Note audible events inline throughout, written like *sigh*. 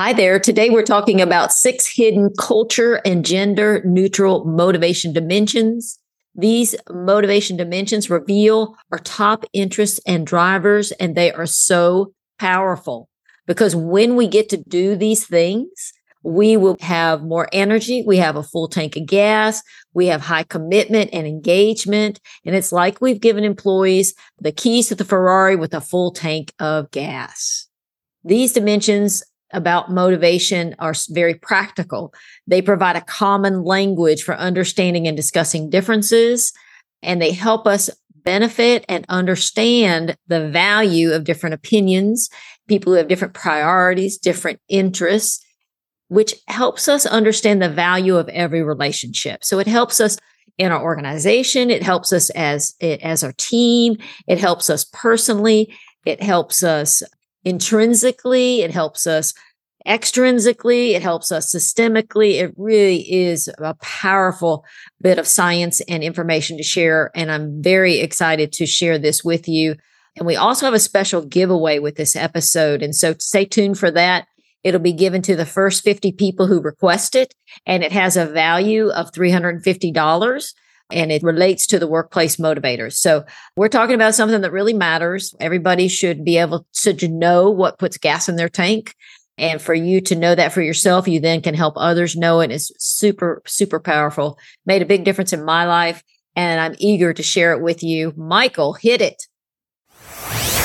Hi there. Today we're talking about six hidden culture and gender neutral motivation dimensions. These motivation dimensions reveal our top interests and drivers, and they are so powerful because when we get to do these things, we will have more energy. We have a full tank of gas. We have high commitment and engagement. And it's like we've given employees the keys to the Ferrari with a full tank of gas. These dimensions about motivation are very practical. They provide a common language for understanding and discussing differences, and they help us benefit and understand the value of different opinions, people who have different priorities, different interests, which helps us understand the value of every relationship. So it helps us in our organization. It helps us as, as our team. It helps us personally. It helps us intrinsically. It helps us extrinsically. It helps us systemically. It really is a powerful bit of science and information to share. And I'm very excited to share this with you. And we also have a special giveaway with this episode. And so stay tuned for that. It'll be given to the first 50 people who request it, and it has a value of $350 and it relates to the workplace motivators. So we're talking about something that really matters. Everybody should be able to know what puts gas in their tank. And for you to know that for yourself, you then can help others know it. It's super, super powerful. Made a big difference in my life. And I'm eager to share it with you. Michael, hit it.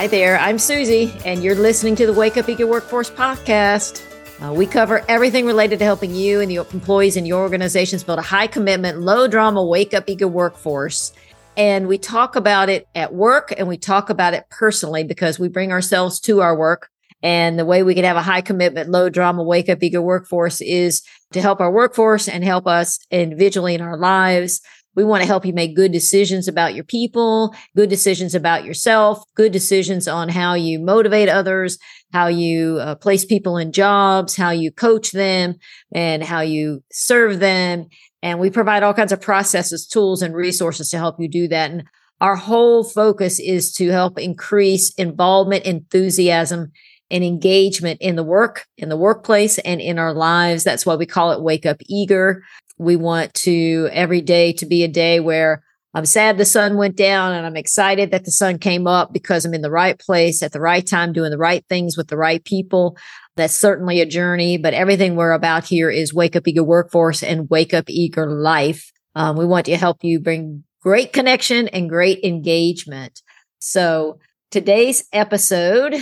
Hi there, I'm Suzie, and you're listening to the Wake Up Eager Workforce podcast. Uh, we cover everything related to helping you and the employees in your organizations build a high commitment, low drama, wake up eager workforce. And we talk about it at work and we talk about it personally because we bring ourselves to our work. And the way we can have a high commitment, low drama, wake up eager workforce is to help our workforce and help us individually in our lives we want to help you make good decisions about your people, good decisions about yourself, good decisions on how you motivate others, how you uh, place people in jobs, how you coach them, and how you serve them. And we provide all kinds of processes, tools, and resources to help you do that. And our whole focus is to help increase involvement, enthusiasm, and engagement in the work, in the workplace, and in our lives. That's why we call it Wake Up Eager we want to every day to be a day where I'm sad the sun went down and I'm excited that the sun came up because I'm in the right place at the right time, doing the right things with the right people. That's certainly a journey, but everything we're about here is wake up eager workforce and wake up eager life. Um, we want to help you bring great connection and great engagement. So today's episode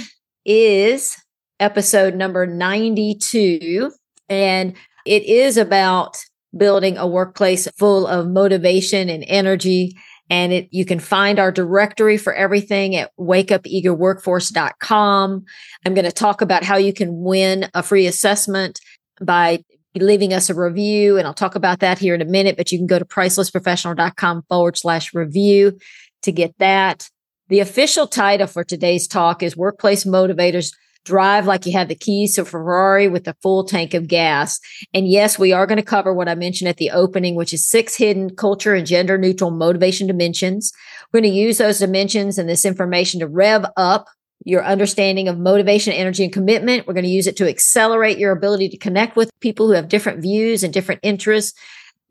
is episode number 92 and it is about building a workplace full of motivation and energy. And it, you can find our directory for everything at wakeupeagerworkforce.com. I'm going to talk about how you can win a free assessment by leaving us a review. And I'll talk about that here in a minute, but you can go to pricelessprofessional.com forward slash review to get that. The official title for today's talk is Workplace Motivators drive like you have the keys to Ferrari with a full tank of gas. And yes, we are going to cover what I mentioned at the opening, which is six hidden culture and gender neutral motivation dimensions. We're going to use those dimensions and this information to rev up your understanding of motivation, energy, and commitment. We're going to use it to accelerate your ability to connect with people who have different views and different interests.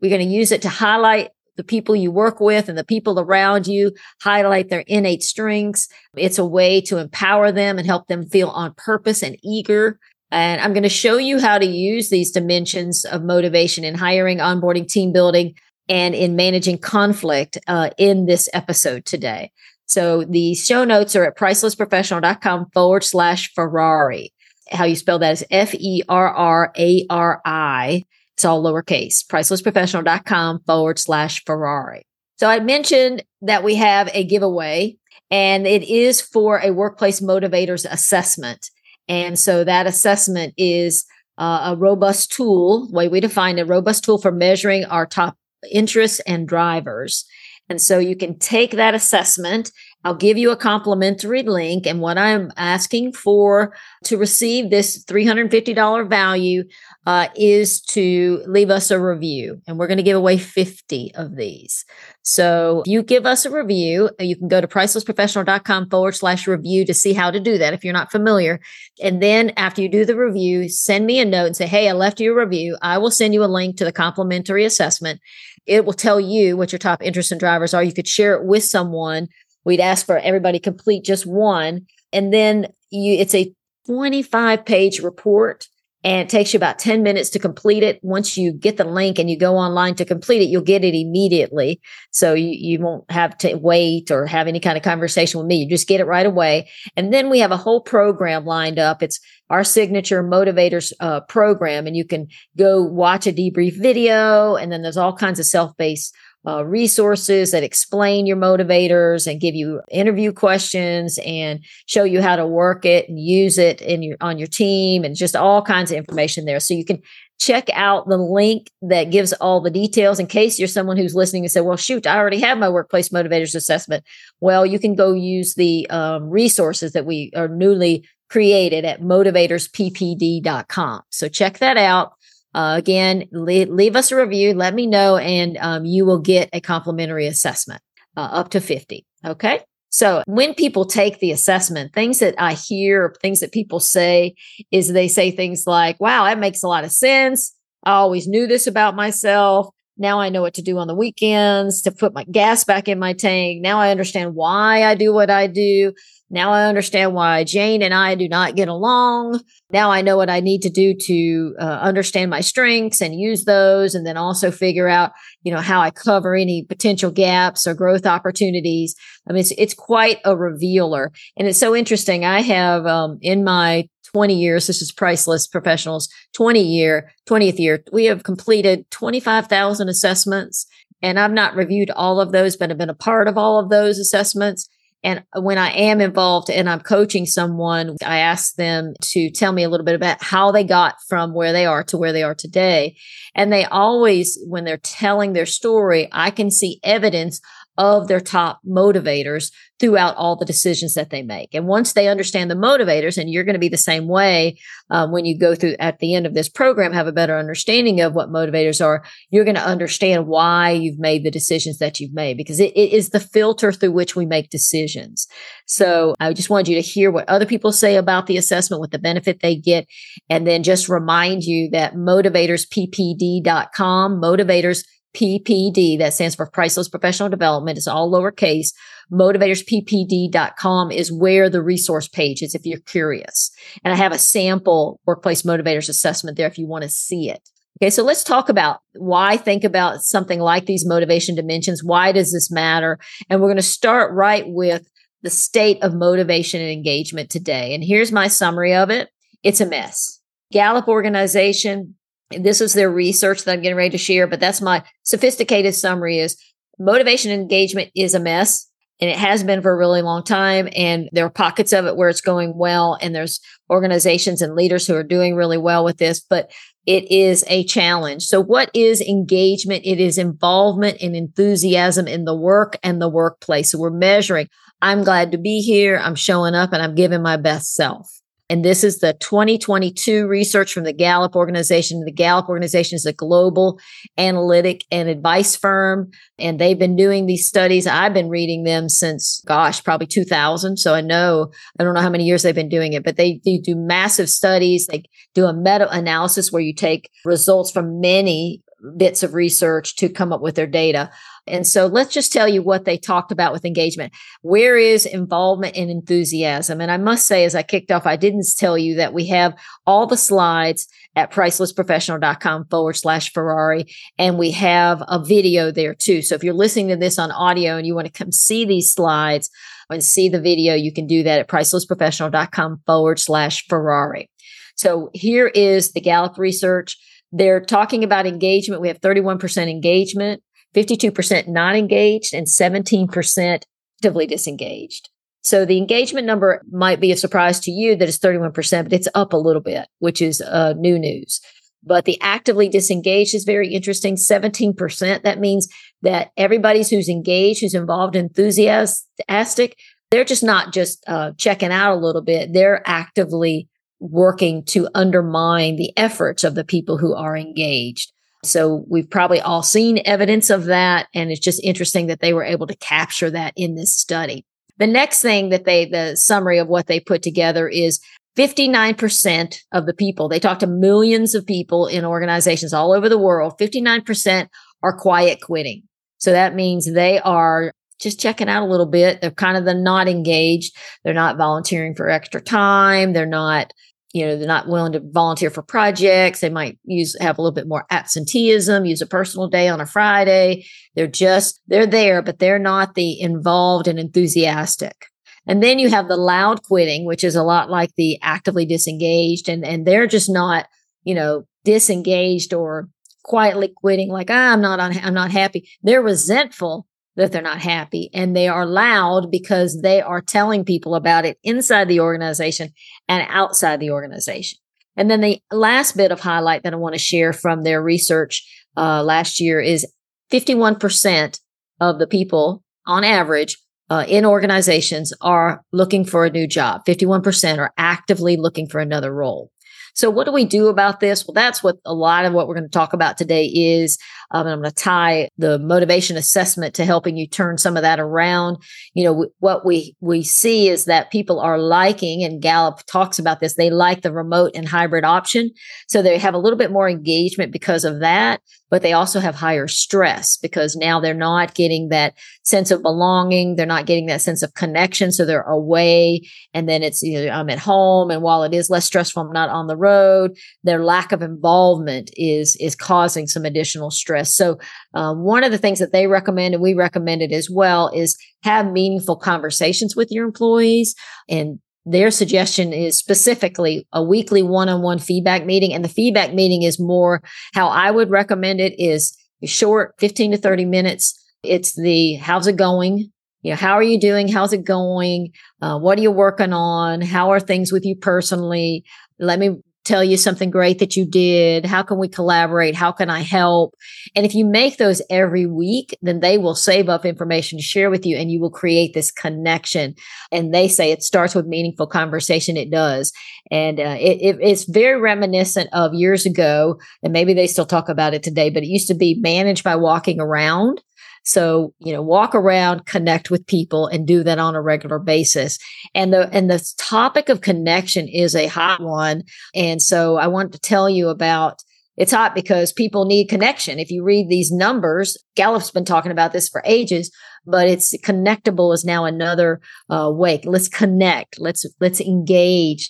We're going to use it to highlight the people you work with and the people around you, highlight their innate strengths. It's a way to empower them and help them feel on purpose and eager. And I'm going to show you how to use these dimensions of motivation in hiring, onboarding, team building, and in managing conflict uh, in this episode today. So the show notes are at pricelessprofessional.com forward slash Ferrari. How you spell that is F E R R A R I. It's all lowercase, pricelessprofessional.com forward slash Ferrari. So I mentioned that we have a giveaway and it is for a workplace motivators assessment. And so that assessment is uh, a robust tool, way we define a robust tool for measuring our top interests and drivers. And so you can take that assessment. I'll give you a complimentary link. And what I'm asking for to receive this $350 value uh, is to leave us a review. And we're going to give away 50 of these. So if you give us a review, you can go to pricelessprofessional.com forward slash review to see how to do that if you're not familiar. And then after you do the review, send me a note and say, Hey, I left you a review. I will send you a link to the complimentary assessment. It will tell you what your top interests and drivers are. You could share it with someone. We'd ask for everybody complete just one. And then you, it's a 25 page report and it takes you about 10 minutes to complete it. Once you get the link and you go online to complete it, you'll get it immediately. So you, you won't have to wait or have any kind of conversation with me. You just get it right away. And then we have a whole program lined up. It's our signature motivators uh, program and you can go watch a debrief video and then there's all kinds of self-paced uh, resources that explain your motivators and give you interview questions and show you how to work it and use it in your on your team and just all kinds of information there. So you can check out the link that gives all the details in case you're someone who's listening and say, well, shoot, I already have my workplace motivators assessment. Well, you can go use the um, resources that we are newly created at motivatorsppd.com. So check that out. Uh, again, leave, leave, us a review. Let me know, and um, you will get a complimentary assessment uh, up to 50. Okay. So when people take the assessment, things that I hear, things that people say is they say things like, wow, that makes a lot of sense. I always knew this about myself. Now I know what to do on the weekends to put my gas back in my tank. Now I understand why I do what I do. Now I understand why Jane and I do not get along. Now I know what I need to do to uh, understand my strengths and use those, and then also figure out, you know, how I cover any potential gaps or growth opportunities. I mean, it's, it's quite a revealer. And it's so interesting. I have um, in my 20 years, this is priceless professionals, 20 year, 20th year, we have completed 25,000 assessments. And I've not reviewed all of those, but I've been a part of all of those assessments. And when I am involved and I'm coaching someone, I ask them to tell me a little bit about how they got from where they are to where they are today. And they always, when they're telling their story, I can see evidence of their top motivators throughout all the decisions that they make. And once they understand the motivators, and you're going to be the same way um, when you go through at the end of this program, have a better understanding of what motivators are, you're going to understand why you've made the decisions that you've made because it, it is the filter through which we make decisions. So I just wanted you to hear what other people say about the assessment, what the benefit they get, and then just remind you that motivatorsppd.com, motivators PPD, that stands for Priceless Professional Development. It's all lowercase. MotivatorsPPD.com is where the resource page is if you're curious. And I have a sample workplace motivators assessment there if you want to see it. Okay, so let's talk about why think about something like these motivation dimensions. Why does this matter? And we're going to start right with the state of motivation and engagement today. And here's my summary of it it's a mess. Gallup organization this is their research that I'm getting ready to share, but that's my sophisticated summary is motivation engagement is a mess and it has been for a really long time. And there are pockets of it where it's going well. And there's organizations and leaders who are doing really well with this, but it is a challenge. So what is engagement? It is involvement and enthusiasm in the work and the workplace. So we're measuring. I'm glad to be here. I'm showing up and I'm giving my best self. And this is the 2022 research from the Gallup organization. The Gallup organization is a global analytic and advice firm. And they've been doing these studies. I've been reading them since, gosh, probably 2000. So I know, I don't know how many years they've been doing it, but they, they do massive studies. They do a meta analysis where you take results from many bits of research to come up with their data. And so let's just tell you what they talked about with engagement. Where is involvement and enthusiasm? And I must say, as I kicked off, I didn't tell you that we have all the slides at pricelessprofessional.com forward slash Ferrari. And we have a video there too. So if you're listening to this on audio and you want to come see these slides and see the video, you can do that at pricelessprofessional.com forward slash Ferrari. So here is the Gallup research. They're talking about engagement. We have 31% engagement. 52% not engaged and 17% actively disengaged. So the engagement number might be a surprise to you that it's 31%, but it's up a little bit, which is uh, new news. But the actively disengaged is very interesting 17%. That means that everybody's who's engaged, who's involved, enthusiastic, they're just not just uh, checking out a little bit, they're actively working to undermine the efforts of the people who are engaged. So we've probably all seen evidence of that. And it's just interesting that they were able to capture that in this study. The next thing that they, the summary of what they put together is 59% of the people, they talked to millions of people in organizations all over the world. 59% are quiet quitting. So that means they are just checking out a little bit. They're kind of the not engaged. They're not volunteering for extra time. They're not you know, they're not willing to volunteer for projects. They might use, have a little bit more absenteeism, use a personal day on a Friday. They're just, they're there, but they're not the involved and enthusiastic. And then you have the loud quitting, which is a lot like the actively disengaged and, and they're just not, you know, disengaged or quietly quitting like, ah, I'm not on, I'm not happy. They're resentful that they're not happy and they are loud because they are telling people about it inside the organization and outside the organization. And then the last bit of highlight that I want to share from their research uh, last year is 51% of the people on average uh, in organizations are looking for a new job. 51% are actively looking for another role. So what do we do about this? Well, that's what a lot of what we're going to talk about today is. Um, and I'm going to tie the motivation assessment to helping you turn some of that around. You know, w- what we we see is that people are liking, and Gallup talks about this. They like the remote and hybrid option, so they have a little bit more engagement because of that. But they also have higher stress because now they're not getting that sense of belonging. They're not getting that sense of connection. So they're away, and then it's you know, I'm at home, and while it is less stressful, I'm not on the road. Their lack of involvement is is causing some additional stress So, um, one of the things that they recommend, and we recommended as well, is have meaningful conversations with your employees. And their suggestion is specifically a weekly one on one feedback meeting. And the feedback meeting is more how I would recommend it is short, 15 to 30 minutes. It's the how's it going? You know, how are you doing? How's it going? Uh, what are you working on? How are things with you personally? Let me tell you something great that you did? How can we collaborate? How can I help? And if you make those every week, then they will save up information to share with you and you will create this connection. And they say it starts with meaningful conversation. It does. And uh, it, it, it's very reminiscent of years ago, and maybe they still talk about it today, but it used to be managed by walking around. So, you know, walk around, connect with people and do that on a regular basis. And the, and the topic of connection is a hot one. And so I want to tell you about it's hot because people need connection. If you read these numbers, Gallup's been talking about this for ages, but it's connectable is now another uh, way. Let's connect. Let's let's engage.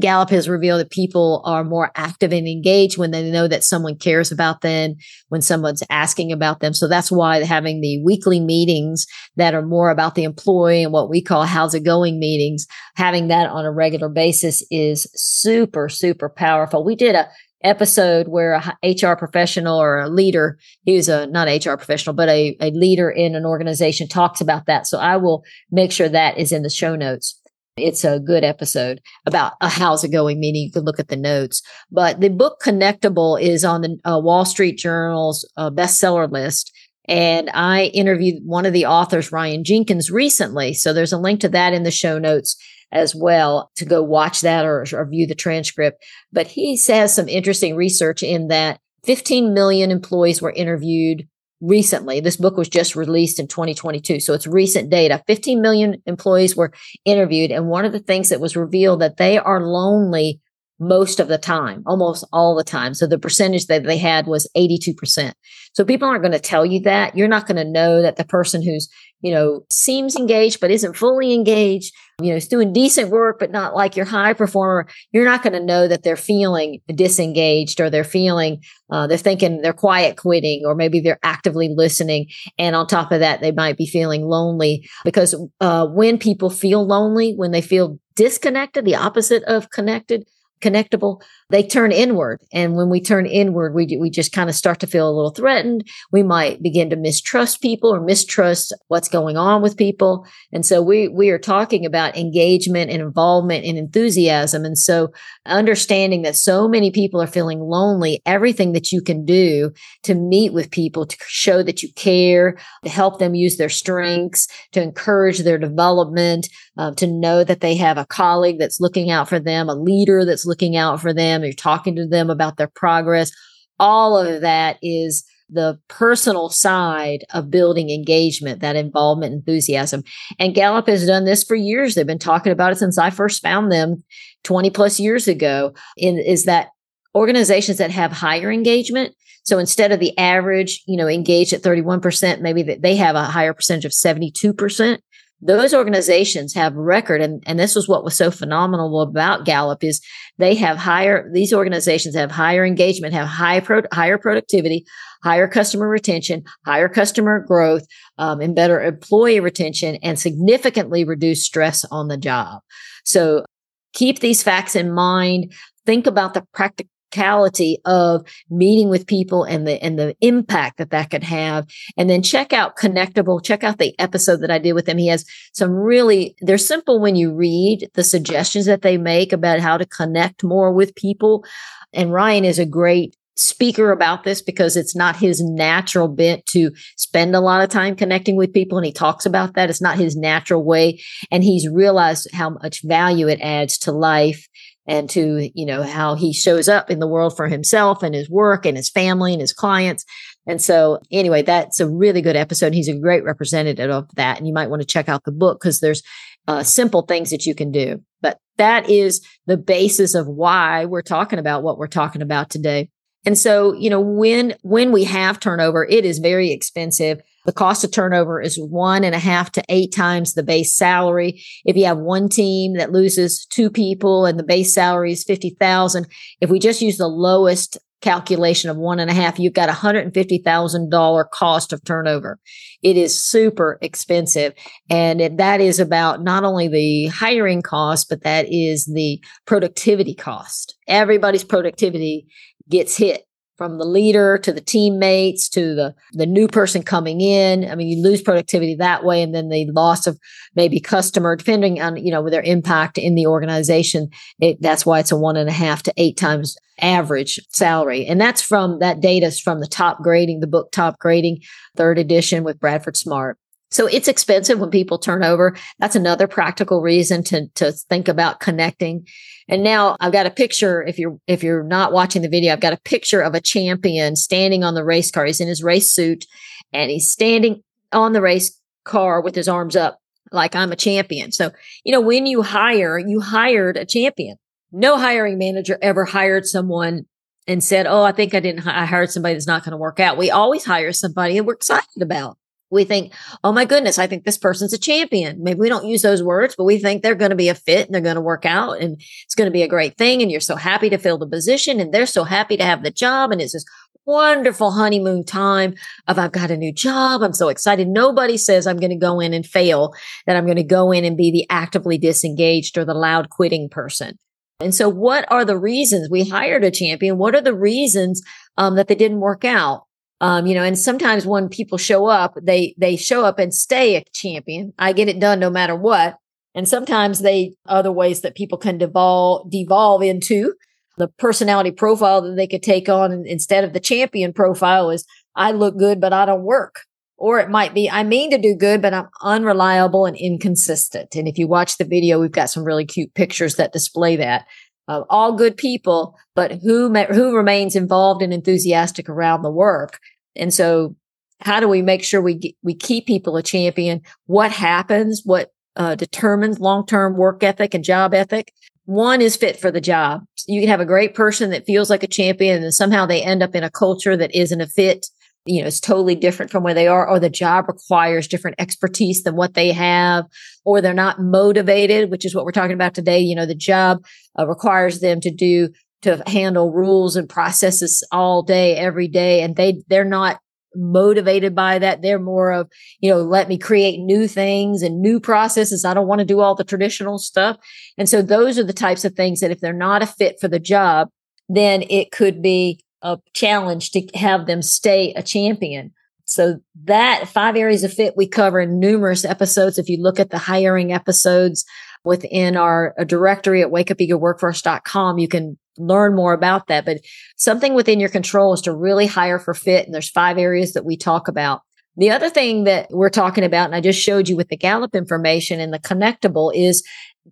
Gallup has revealed that people are more active and engaged when they know that someone cares about them, when someone's asking about them. So that's why having the weekly meetings that are more about the employee and what we call how's it going meetings, having that on a regular basis is super, super powerful. We did a episode where a HR professional or a leader, he was a not HR professional, but a, a leader in an organization talks about that. So I will make sure that is in the show notes. It's a good episode about a how's it going meeting. You can look at the notes. But the book Connectable is on the uh, Wall Street Journal's uh, bestseller list. And I interviewed one of the authors, Ryan Jenkins, recently. So there's a link to that in the show notes as well to go watch that or, or view the transcript. But he says some interesting research in that 15 million employees were interviewed recently. This book was just released in 2022. So it's recent data. Uh, 15 million employees were interviewed. And one of the things that was revealed that they are lonely most of the time, almost all the time. So the percentage that they had was 82%. So people aren't going to tell you that. You're not going to know that the person who's, you know, seems engaged, but isn't fully engaged, you know, is doing decent work, but not like your high performer. You're not going to know that they're feeling disengaged or they're feeling, uh, they're thinking they're quiet quitting or maybe they're actively listening. And on top of that, they might be feeling lonely because, uh, when people feel lonely, when they feel disconnected, the opposite of connected, connectable, they turn inward. And when we turn inward, we, we just kind of start to feel a little threatened. We might begin to mistrust people or mistrust what's going on with people. And so we, we are talking about engagement and involvement and enthusiasm. And so understanding that so many people are feeling lonely, everything that you can do to meet with people, to show that you care, to help them use their strengths, to encourage their development, um, to know that they have a colleague that's looking out for them, a leader that's looking out for them, you're talking to them about their progress. All of that is the personal side of building engagement, that involvement, enthusiasm. And Gallup has done this for years. They've been talking about it since I first found them 20 plus years ago. In, is that organizations that have higher engagement. So instead of the average, you know, engaged at 31%, maybe they have a higher percentage of 72% those organizations have record and, and this was what was so phenomenal about gallup is they have higher these organizations have higher engagement have high pro, higher productivity higher customer retention higher customer growth um, and better employee retention and significantly reduce stress on the job. So keep these facts in mind. Think about the practical practicality of meeting with people and the and the impact that that could have. And then check out connectable. Check out the episode that i did with him. He has some really they're simple when you read the suggestions that they make about how to connect more with people. And ryan is a great speaker about this because it's not his natural bent to spend a lot of time connecting with people and he talks about that. It's not his natural way and he's realized how much value it adds to life and to, you know, how he shows up in the world for himself and his work and his family and his clients. And so anyway, that's a really good episode. He's a great representative of that. And you might want to check out the book because there's uh, simple things that you can do. But that is the basis of why we're talking about what we're talking about today. And so, you know, when, when we have turnover, it is very expensive. The cost of turnover is one and a half to eight times the base salary. If you have one team that loses two people and the base salary is 50,000, if we just use the lowest calculation of one and a half, you've got $150,000 cost of turnover. It is super expensive. And it, that is about not only the hiring cost, but that is the productivity cost. Everybody's productivity gets hit from the leader to the teammates to the the new person coming in i mean you lose productivity that way and then the loss of maybe customer depending on you know their impact in the organization it, that's why it's a one and a half to eight times average salary and that's from that data is from the Topgrading the book Topgrading third edition with bradford smart so it's expensive when people turn over. That's another practical reason to, to think about connecting. And now I've got a picture. If you're, if you're not watching the video, I've got a picture of a champion standing on the race car. He's in his race suit and he's standing on the race car with his arms up like I'm a champion. So, you know, when you hire, you hired a champion. No hiring manager ever hired someone and said, Oh, I think I didn't, I hired somebody that's not going to work out. We always hire somebody and we're excited about we think, oh my goodness, I think this person's a champion. Maybe we don't use those words, but we think they're going to be a fit and they're going to work out and it's going to be a great thing. And you're so happy to fill the position and they're so happy to have the job. And it's this wonderful honeymoon time of I've got a new job. I'm so excited. Nobody says I'm going to go in and fail, that I'm going to go in and be the actively disengaged or the loud quitting person. And so what are the reasons we hired a champion? What are the reasons um, that they didn't work out? Um, you know, and sometimes when people show up, they they show up and stay a champion. I get it done no matter what. And sometimes they other ways that people can devolve devolve into the personality profile that they could take on instead of the champion profile is I look good, but I don't work. Or it might be, I mean to do good, but I'm unreliable and inconsistent. And if you watch the video, we've got some really cute pictures that display that. Uh, all good people, but who who remains involved and enthusiastic around the work. And so, how do we make sure we we keep people a champion? What happens? What uh, determines long term work ethic and job ethic? One is fit for the job. You can have a great person that feels like a champion, and somehow they end up in a culture that isn't a fit you know, it's totally different from where they are, or the job requires different expertise than what they have, or they're not motivated, which is what we're talking about today. You know, the job uh, requires them to do, to handle rules and processes all day, every day, and they, they're not motivated by that. They're more of, you know, let me create new things and new processes. I don't want to do all the traditional stuff. And so those are the types of things that if they're not a fit for the job, then it could be a challenge to have them stay a champion. So that five areas of fit we cover in numerous episodes. If you look at the hiring episodes within our uh, directory at wakeupeagerworkforce.com, you can learn more about that. But something within your control is to really hire for fit. And there's five areas that we talk about. The other thing that we're talking about, and I just showed you with the Gallup information and the connectable is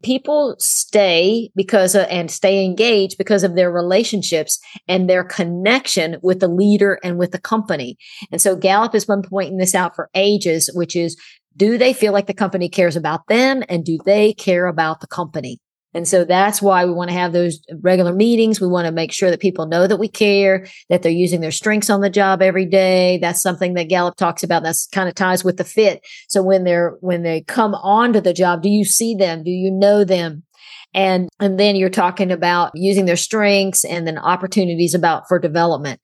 people stay because of, and stay engaged because of their relationships and their connection with the leader and with the company. And so Gallup has been pointing this out for ages, which is do they feel like the company cares about them and do they care about the company? And so that's why we want to have those regular meetings. We want to make sure that people know that we care, that they're using their strengths on the job every day. That's something that Gallup talks about. That's kind of ties with the fit. So when they're, when they come onto the job, do you see them? Do you know them? And, and then you're talking about using their strengths and then opportunities about for development.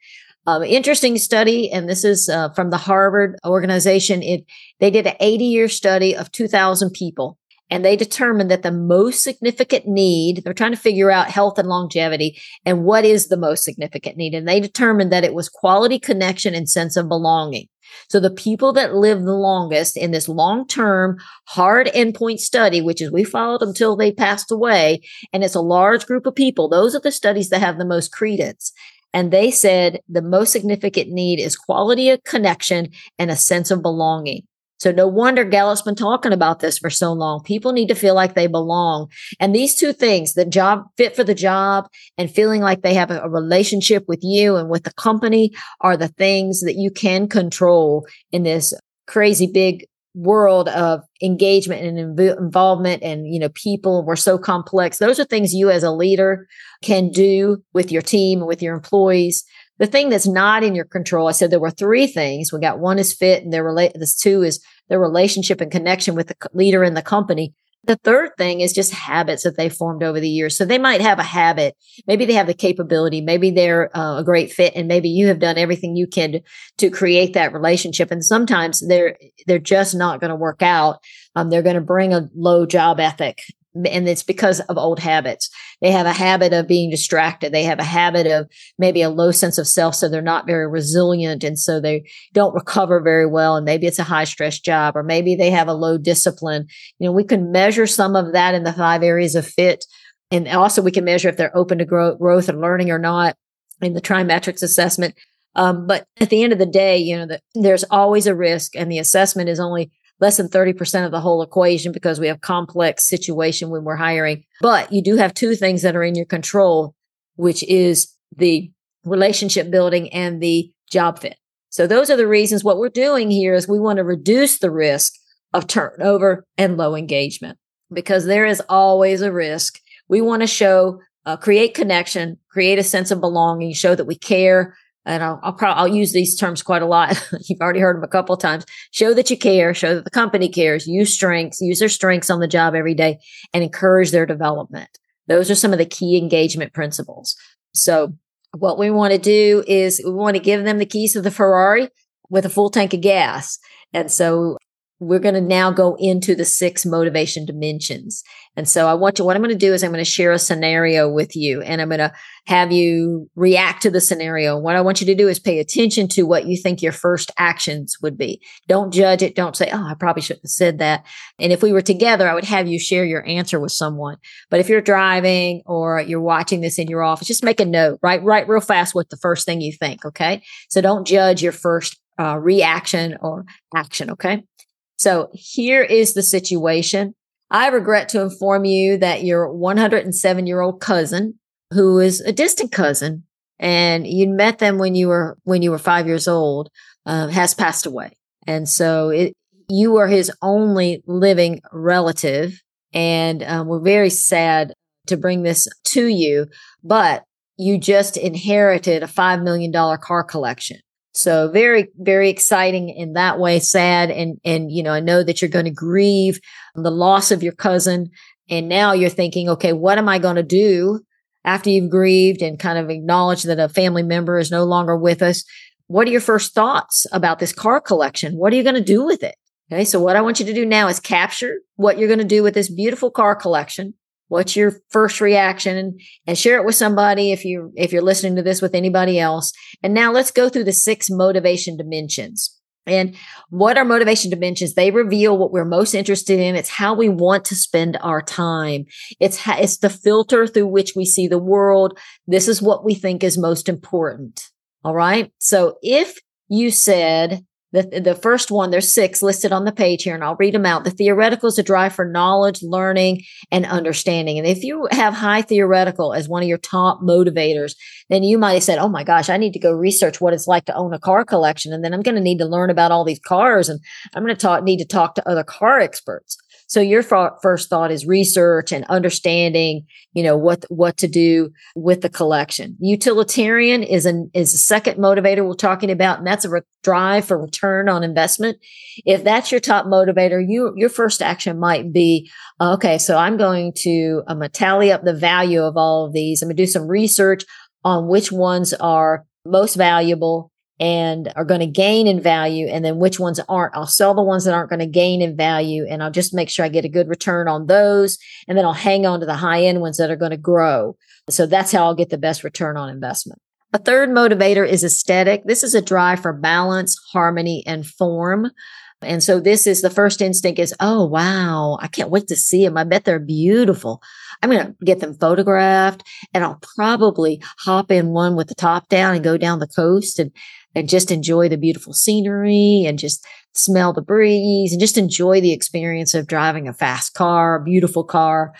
Um, interesting study, and this is uh, from the Harvard organization. It they did an 80 year study of 2,000 people, and they determined that the most significant need, they're trying to figure out health and longevity and what is the most significant need. And they determined that it was quality connection and sense of belonging. So the people that live the longest in this long term hard endpoint study, which is we followed until they passed away, and it's a large group of people. Those are the studies that have the most credence. And they said the most significant need is quality of connection and a sense of belonging. So no wonder Gallup's been talking about this for so long. People need to feel like they belong. And these two things, the job fit for the job and feeling like they have a, relationship with you and with the company are the things that you can control in this crazy big world of engagement and inv- involvement and you know people we're so complex those are things you as a leader can do with your team with your employees the thing that's not in your control, I said there were three things. We got one is fit and their relate. This two is their relationship and connection with the leader in the company. The third thing is just habits that they formed over the years. So they might have a habit. Maybe they have the capability. Maybe they're uh, a great fit and maybe you have done everything you can to, create that relationship. And sometimes they're, they're just not going to work out. Um, they're going to bring a low job ethic and it's because of old habits. They have a habit of being distracted. They have a habit of maybe a low sense of self. So they're not very resilient. And so they don't recover very well. And maybe it's a high stress job or maybe they have a low discipline. You know, we can measure some of that in the five areas of fit. And also we can measure if they're open to grow, growth and learning or not in the TriMetrix assessment. Um, but at the end of the day, you know, the, there's always a risk and the assessment is only less than 30% of the whole equation because we have complex situation when we're hiring. But you do have two things that are in your control, which is the relationship building and the job fit. So those are the reasons what we're doing here is we want to reduce the risk of turnover and low engagement because there is always a risk. We want to show, uh, create connection, create a sense of belonging, show that we care, and I'll, I'll probably, I'll use these terms quite a lot. *laughs* You've already heard them a couple of times. Show that you care, show that the company cares, use strengths, use their strengths on the job every day and encourage their development. Those are some of the key engagement principles. So what we want to do is we want to give them the keys to the Ferrari with a full tank of gas. And so we're going to now go into the six motivation dimensions. And so I want you, what I'm going to do is I'm going to share a scenario with you and I'm going to have you react to the scenario. What I want you to do is pay attention to what you think your first actions would be. Don't judge it. Don't say, Oh, I probably shouldn't have said that. And if we were together, I would have you share your answer with someone. But if you're driving or you're watching this in your office, just make a note, right? Write real fast what the first thing you think. Okay. So don't judge your first uh, reaction or action. Okay. So here is the situation. I regret to inform you that your 107 year old cousin, who is a distant cousin, and you met them when you were when you were five years old, uh, has passed away, and so it, you are his only living relative, and um, we're very sad to bring this to you, but you just inherited a five million dollar car collection. So very, very exciting in that way, sad. And, and, you know, I know that you're going to grieve the loss of your cousin. And now you're thinking, okay, what am I going to do after you've grieved and kind of acknowledged that a family member is no longer with us? what are your first thoughts about this car collection? What are you going to do with it? Okay. So what I want you to do now is capture what you're going to do with this beautiful car collection. What's your first reaction and, share it with somebody if you if you're listening to this with anybody else. And now let's go through the six motivation dimensions. And what are motivation dimensions? They reveal what we're most interested in. It's how we want to spend our time. It's ha- it's the filter through which we see the world. This is what we think is most important. All right. So if you said, the, the first one, there's six listed on the page here, and I'll read them out. The theoretical is a drive for knowledge, learning, and understanding. And if you have high theoretical as one of your top motivators, then you might have said, Oh my gosh, I need to go research what it's like to own a car collection. And then I'm going to need to learn about all these cars and I'm going to talk, need to talk to other car experts. So your f- first thought is research and understanding, you know, what, what to do with the collection. Utilitarian is an, is a second motivator we're talking about, and that's a re- drive for return on investment. If that's your top motivator, you, your first action might be, uh, okay, so I'm going to, I'm going to tally up the value of all of these. I'm going to do some research on which ones are most valuable and are going to gain in value and then which ones aren't. I'll sell the ones that aren't going to gain in value and I'll just make sure I get a good return on those. And then I'll hang on to the high end ones that are going to grow. So that's how I'll get the best return on investment. A third motivator is aesthetic. This is a drive for balance, harmony, and form. And so this is the first instinct is, oh, wow, I can't wait to see them. I bet they're beautiful. I'm going to get them photographed and I'll probably hop in one with the top down and go down the coast and and just enjoy the beautiful scenery and just smell the breeze and just enjoy the experience of driving a fast car, a beautiful car.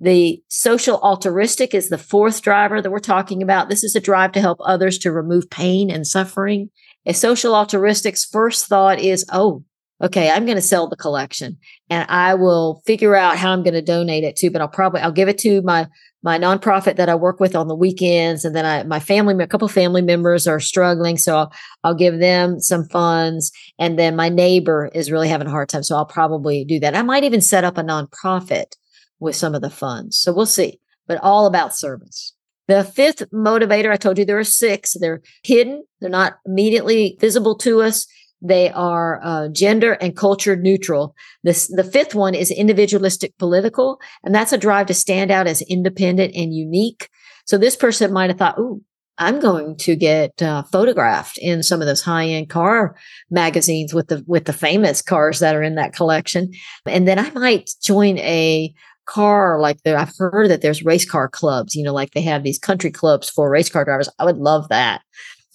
The social altruistic is the fourth driver that we're talking about. This is a drive to help others to remove pain and suffering. A social altruistic's first thought is, oh, okay, I'm going to sell the collection and I will figure out how I'm going to donate it to, but I'll probably, I'll give it to my my nonprofit that I work with on the weekends. And then I, my family, a couple family members are struggling. So I'll, I'll give them some funds. And then my neighbor is really having a hard time. So I'll probably do that. I might even set up a nonprofit with some of the funds. So we'll see, but all about service. The fifth motivator, I told you there are six. They're hidden. They're not immediately visible to us. They are uh, gender and culture neutral. This, the fifth one is individualistic political, and that's a drive to stand out as independent and unique. So this person might have thought, "Ooh, I'm going to get uh, photographed in some of those high end car magazines with the with the famous cars that are in that collection, and then I might join a car like there. I've heard that there's race car clubs. You know, like they have these country clubs for race car drivers. I would love that.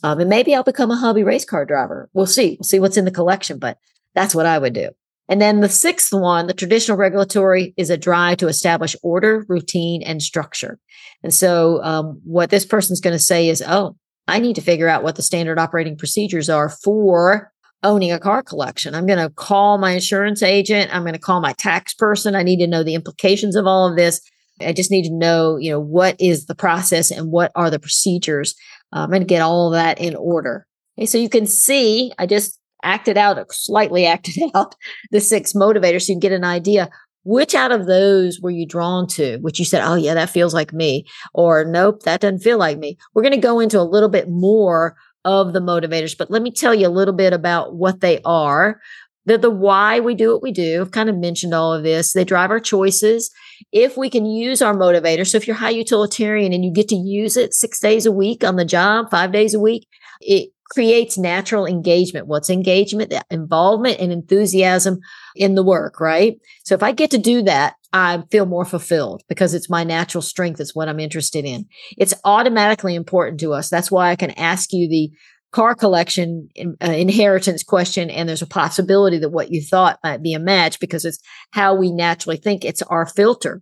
Um, and maybe I'll become a hobby race car driver. We'll see. We'll see what's in the collection, but that's what I would do. And then the sixth one, the traditional regulatory, is a drive to establish order, routine, and structure. And so, um, what this person's going to say is, "Oh, I need to figure out what the standard operating procedures are for owning a car collection. I'm going to call my insurance agent. I'm going to call my tax person. I need to know the implications of all of this. I just need to know, you know, what is the process and what are the procedures um, going to get all that in order. Okay, so you can see I just acted out, uh, slightly *laughs* acted out the six motivators so you can get an idea. Which out of those were you drawn to? Which you said, oh, yeah, that feels like me. Or nope, that doesn't feel like me. We're going to go into a little bit more of the motivators, but let me tell you a little bit about what they are. They're the why we do what we do. I've kind of mentioned all of this. They drive our choices if we can use our motivator. So if you're high utilitarian and you get to use it six days a week on the job, five days a week, it creates natural engagement. What's engagement? The Involvement and enthusiasm in the work, right? So if I get to do that, I feel more fulfilled because it's my natural strength. It's what I'm interested in. It's automatically important to us. That's why I can ask you the car collection uh, inheritance question and there's a possibility that what you thought might be a match because it's how we naturally think it's our filter.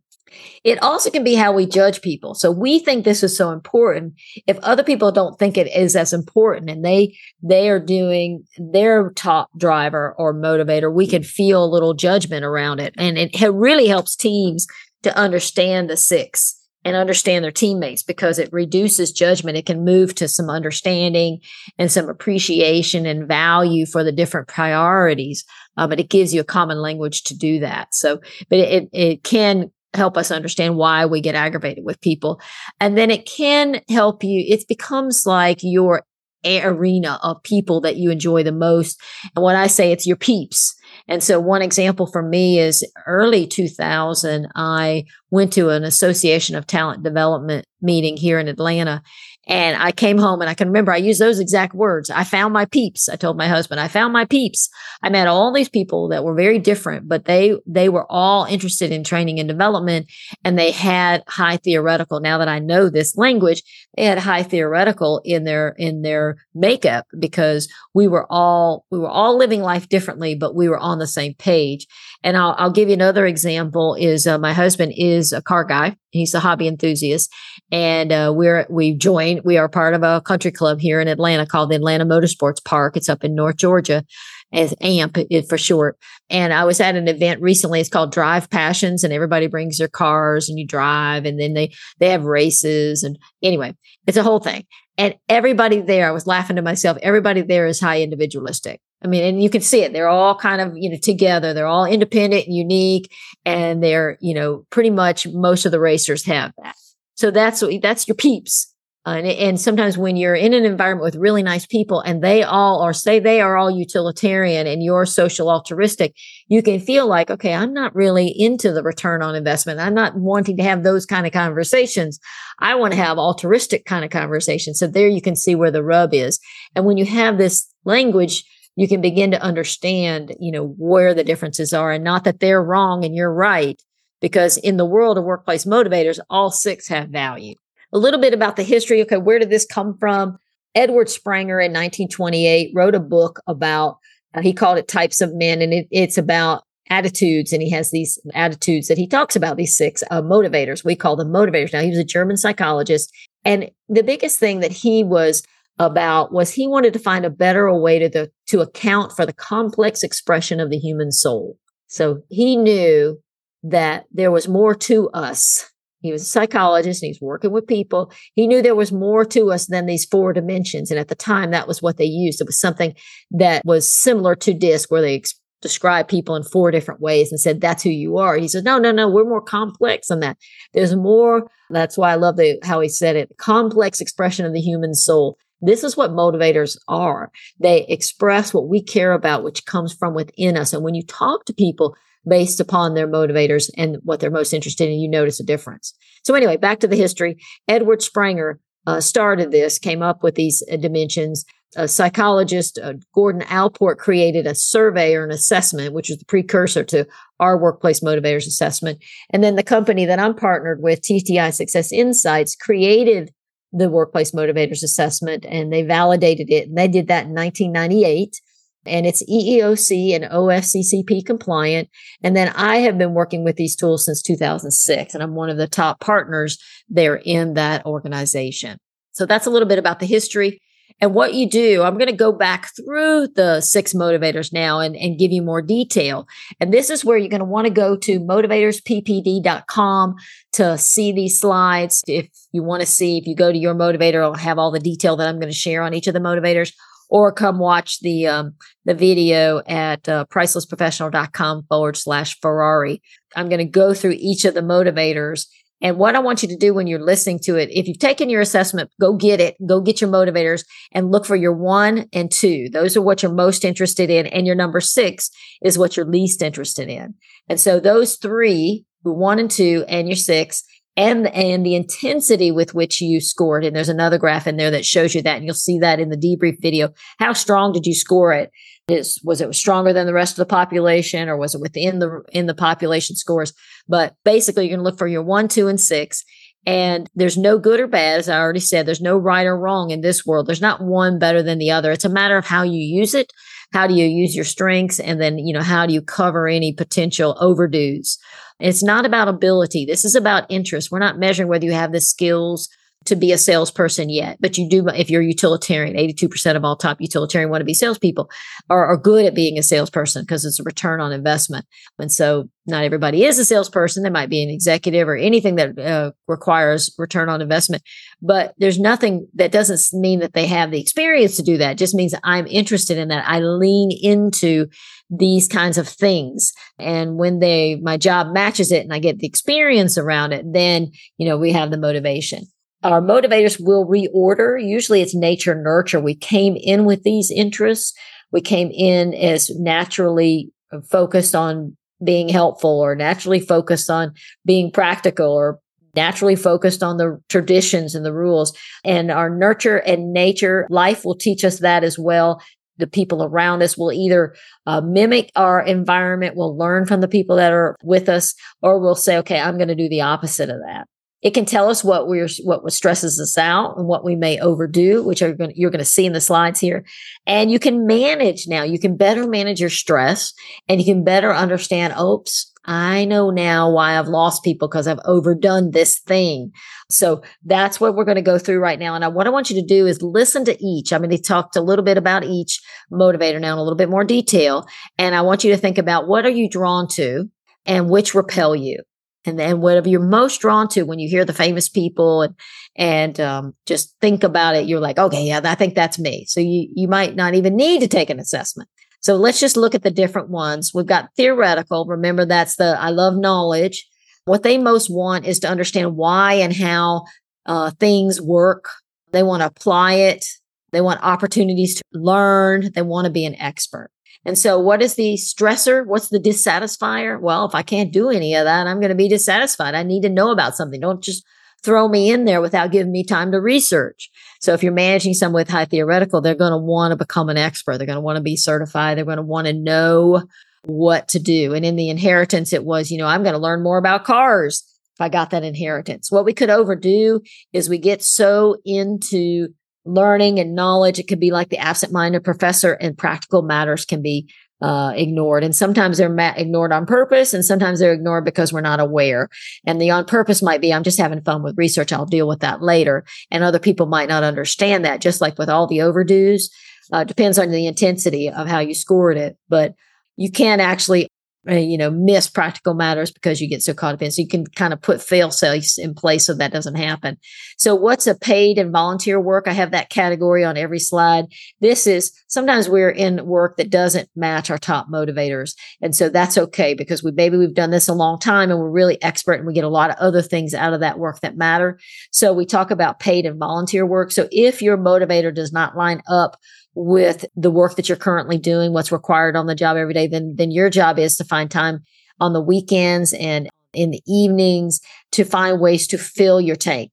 It also can be how we judge people. So we think this is so important. If other people don't think it is as important and they they are doing their top driver or motivator we can feel a little judgment around it. And it really helps teams to understand the six and understand their teammates because it reduces judgment. It can move to some understanding and some appreciation and value for the different priorities. Uh, but it gives you a common language to do that. So, but it, it can help us understand why we get aggravated with people. And then it can help you. It becomes like your arena of people that you enjoy the most. And when I say it's your peeps. And so one example for me is early 2000, I went to an Association of Talent Development meeting here in Atlanta and I came home and I can remember I used those exact words. I found my peeps. I told my husband, I found my peeps. I met all these people that were very different, but they, they were all interested in training and development and they had high theoretical. Now that I know this language, they had high theoretical in their, in their makeup because we were all, we were all living life differently, but we were on the same page. And I'll, I'll give you another example is uh, my husband is a car guy. He's a hobby enthusiast and uh, we're, we joined, we are part of a country club here in Atlanta called the Atlanta Motorsports Park. It's up in North Georgia as AMP for short. And I was at an event recently. It's called Drive Passions and everybody brings their cars and you drive and then they, they have races. And anyway, it's a whole thing. And everybody there, I was laughing to myself. Everybody there is high individualistic. I mean, and you can see it. They're all kind of, you know, together. They're all independent and unique. And they're, you know, pretty much most of the racers have that. So that's, that's your peeps. Uh, and, and, sometimes when you're in an environment with really nice people and they all are, say they are all utilitarian and you're social altruistic, you can feel like, okay, I'm not really into the return on investment. I'm not wanting to have those kind of conversations. I want to have altruistic kind of conversations. So there you can see where the rub is. And when you have this language, you can begin to understand, you know, where the differences are and not that they're wrong and you're right. Because in the world of workplace motivators, all six have value. A little bit about the history. Okay, where did this come from? Edward Spranger in 1928 wrote a book about, uh, he called it Types of Men, and it, it's about attitudes. And he has these attitudes that he talks about, these six uh, motivators. We call them motivators. Now, he was a German psychologist. And the biggest thing that he was about was he wanted to find a better way to the, to account for the complex expression of the human soul. So he knew that there was more to us. He was a psychologist and he's working with people. He knew there was more to us than these four dimensions. And at the time, that was what they used. It was something that was similar to DISC, where they ex- described people in four different ways and said, that's who you are. He said, no, no, no, we're more complex than that. There's more. That's why I love the, how he said it complex expression of the human soul. This is what motivators are. They express what we care about, which comes from within us. And when you talk to people based upon their motivators and what they're most interested in, you notice a difference. So anyway, back to the history. Edward Spranger uh, started this, came up with these uh, dimensions. A psychologist, uh, Gordon Allport, created a survey or an assessment, which is the precursor to our workplace motivators assessment. And then the company that I'm partnered with, TTI Success Insights, created the workplace motivators assessment and they validated it. And they did that in 1998 and it's EEOC and OFCCP compliant. And then I have been working with these tools since 2006 and I'm one of the top partners there in that organization. So that's a little bit about the history. And what you do, I'm going to go back through the six motivators now and, and give you more detail. And this is where you're going to want to go to motivatorsppd.com to see these slides. If you want to see, if you go to your motivator, I'll have all the detail that I'm going to share on each of the motivators or come watch the, um, the video at uh, pricelessprofessional.com forward slash Ferrari. I'm going to go through each of the motivators and what I want you to do when you're listening to it, if you've taken your assessment, go get it, go get your motivators and look for your one and two. Those are what you're most interested in. And your number six is what you're least interested in. And so those three, one and two and your six, and and the intensity with which you scored. And there's another graph in there that shows you that and you'll see that in the debrief video. How strong did you score it? Is was it stronger than the rest of the population or was it within the in the population scores? But basically you're going to look for your one two and six and there's no good or bad as i already said. There's no right or wrong in this world. There's not one better than the other. It's a matter of how you use it how do you use your strengths and then you know how do you cover any potential overdues it's not about ability. This is about interest. We're not measuring whether you have the skills to be a salesperson yet, but you do, if you're utilitarian, 82% of all top utilitarian want to be salespeople are, are good at being a salesperson because it's a return on investment. And so not everybody is a salesperson. They might be an executive or anything that uh, requires return on investment, but there's nothing that doesn't mean that they have the experience to do that. It just means I'm interested in that. I lean into these kinds of things. And when they, my job matches it and I get the experience around it, then, you know, we have the motivation. Our motivators will reorder. Usually it's nature nurture. We came in with these interests. We came in as naturally focused on being helpful or naturally focused on being practical or naturally focused on the traditions and the rules. And our nurture and nature life will teach us that as well. The people around us will either uh, mimic our environment, will learn from the people that are with us, or we'll say, okay, I'm going to do the opposite of that. It can tell us what we're what stresses us out and what we may overdo, which are going you're going to see in the slides here. And you can manage now. You can better manage your stress, and you can better understand. Oops, I know now why I've lost people because I've overdone this thing. So that's what we're going to go through right now. And I, what I want you to do is listen to each. I'm going to talk a little bit about each motivator now in a little bit more detail. And I want you to think about what are you drawn to and which repel you and then whatever you're most drawn to when you hear the famous people and and um, just think about it you're like okay yeah i think that's me. So you you might not even need to take an assessment. So let's just look at the different ones. We've got theoretical. Remember that's the i love knowledge. What they most want is to understand why and how uh, things work. They want to apply it. They want opportunities to learn. They want to be an expert and so, what is the stressor? What's the dissatisfier? Well, if I can't do any of that, I'm going to be dissatisfied. I need to know about something. Don't just throw me in there without giving me time to research. So, if you're managing someone with high theoretical, they're going to want to become an expert. They're going to want to be certified. They're going to want to know what to do. And in the inheritance, it was, you know, I'm going to learn more about cars if I got that inheritance. What we could overdo is we get so into learning and knowledge. It could be like the absent-minded professor and practical matters can be uh, ignored. And sometimes they're ma- ignored on purpose and sometimes they're ignored because we're not aware. And the on purpose might be, I'm just having fun with research. I'll deal with that later. And other people might not understand that, just like with all the overdues. Uh, depends on the intensity of how you scored it, but you can't actually uh, you know, miss practical matters because you get so caught up in. So you can kind of put fail safes in place so that doesn't happen. So what's a paid and volunteer work? I have that category on every slide. This is sometimes we're in work that doesn't match our top motivators. And so that's okay because we maybe we've done this a long time and we're really expert and we get a lot of other things out of that work that matter. So we talk about paid and volunteer work. So if your motivator does not line up with the work that you're currently doing, what's required on the job every day, then, then your job is to find time on the weekends and in the evenings to find ways to fill your tank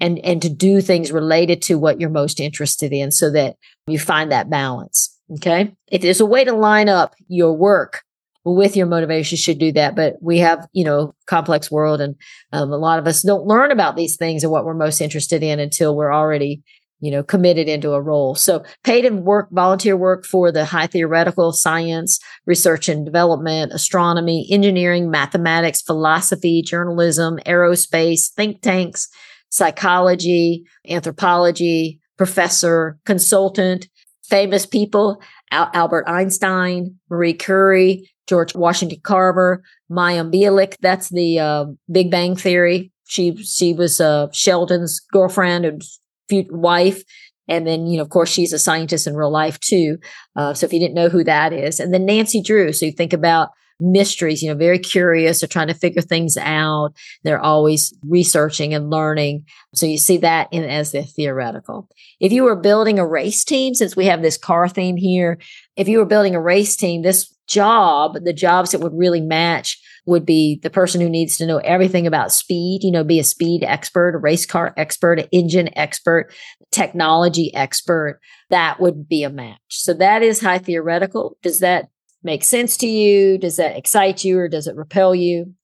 and, and to do things related to what you're most interested in so that you find that balance. Okay. If there's a way to line up your work with your motivation should do that. But we have, you know, complex world and um, a lot of us don't learn about these things and what we're most interested in until we're already you know, committed into a role. So paid and work, volunteer work for the high theoretical science, research and development, astronomy, engineering, mathematics, philosophy, journalism, aerospace, think tanks, psychology, anthropology, professor, consultant, famous people, Al- Albert Einstein, Marie Curie, George Washington Carver, Mayim Bialik. That's the uh, Big Bang Theory. She she was uh, Sheldon's girlfriend and wife. And then, you know, of course, she's a scientist in real life too. Uh, so if you didn't know who that is, and then Nancy Drew. So you think about mysteries, you know, very curious. They're trying to figure things out. They're always researching and learning. So you see that in as the theoretical. If you were building a race team, since we have this car theme here, if you were building a race team, this job, the jobs that would really match would be the person who needs to know everything about speed, you know, be a speed expert, a race car expert, an engine expert, technology expert. That would be a match. So that is high theoretical. Does that make sense to you? Does that excite you or does it repel you?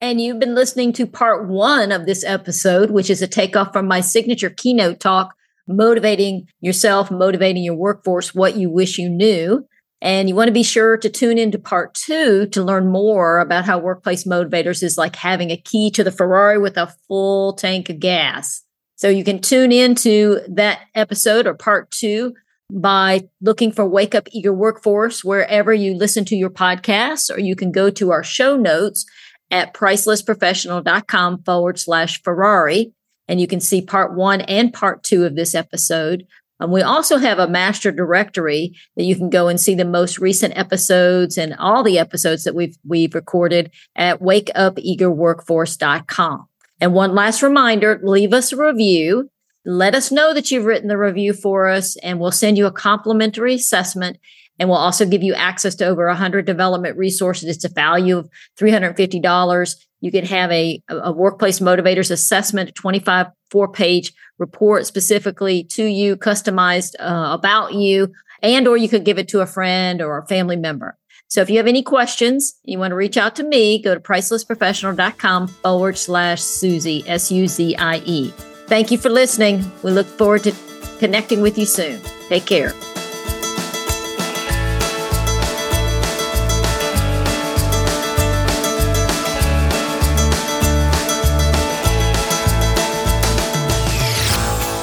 And you've been listening to part one of this episode, which is a takeoff from my signature keynote talk, motivating yourself, motivating your workforce, what you wish you knew. And you want to be sure to tune into part two to learn more about how workplace motivators is like having a key to the Ferrari with a full tank of gas. So you can tune into that episode or part two by looking for Wake Up Eager Workforce wherever you listen to your podcasts, or you can go to our show notes at pricelessprofessional.com forward slash Ferrari. And you can see part one and part two of this episode um, we also have a master directory that you can go and see the most recent episodes and all the episodes that we've we've recorded at wakeupeagerworkforce.com. And one last reminder leave us a review. Let us know that you've written the review for us, and we'll send you a complimentary assessment. And we'll also give you access to over 100 development resources. It's a value of $350. You can have a, a workplace motivators assessment, a 25 four page report specifically to you, customized uh, about you, and or you could give it to a friend or a family member. So if you have any questions, you want to reach out to me, go to pricelessprofessional.com forward slash Suzie, S U Z I E. Thank you for listening. We look forward to connecting with you soon. Take care.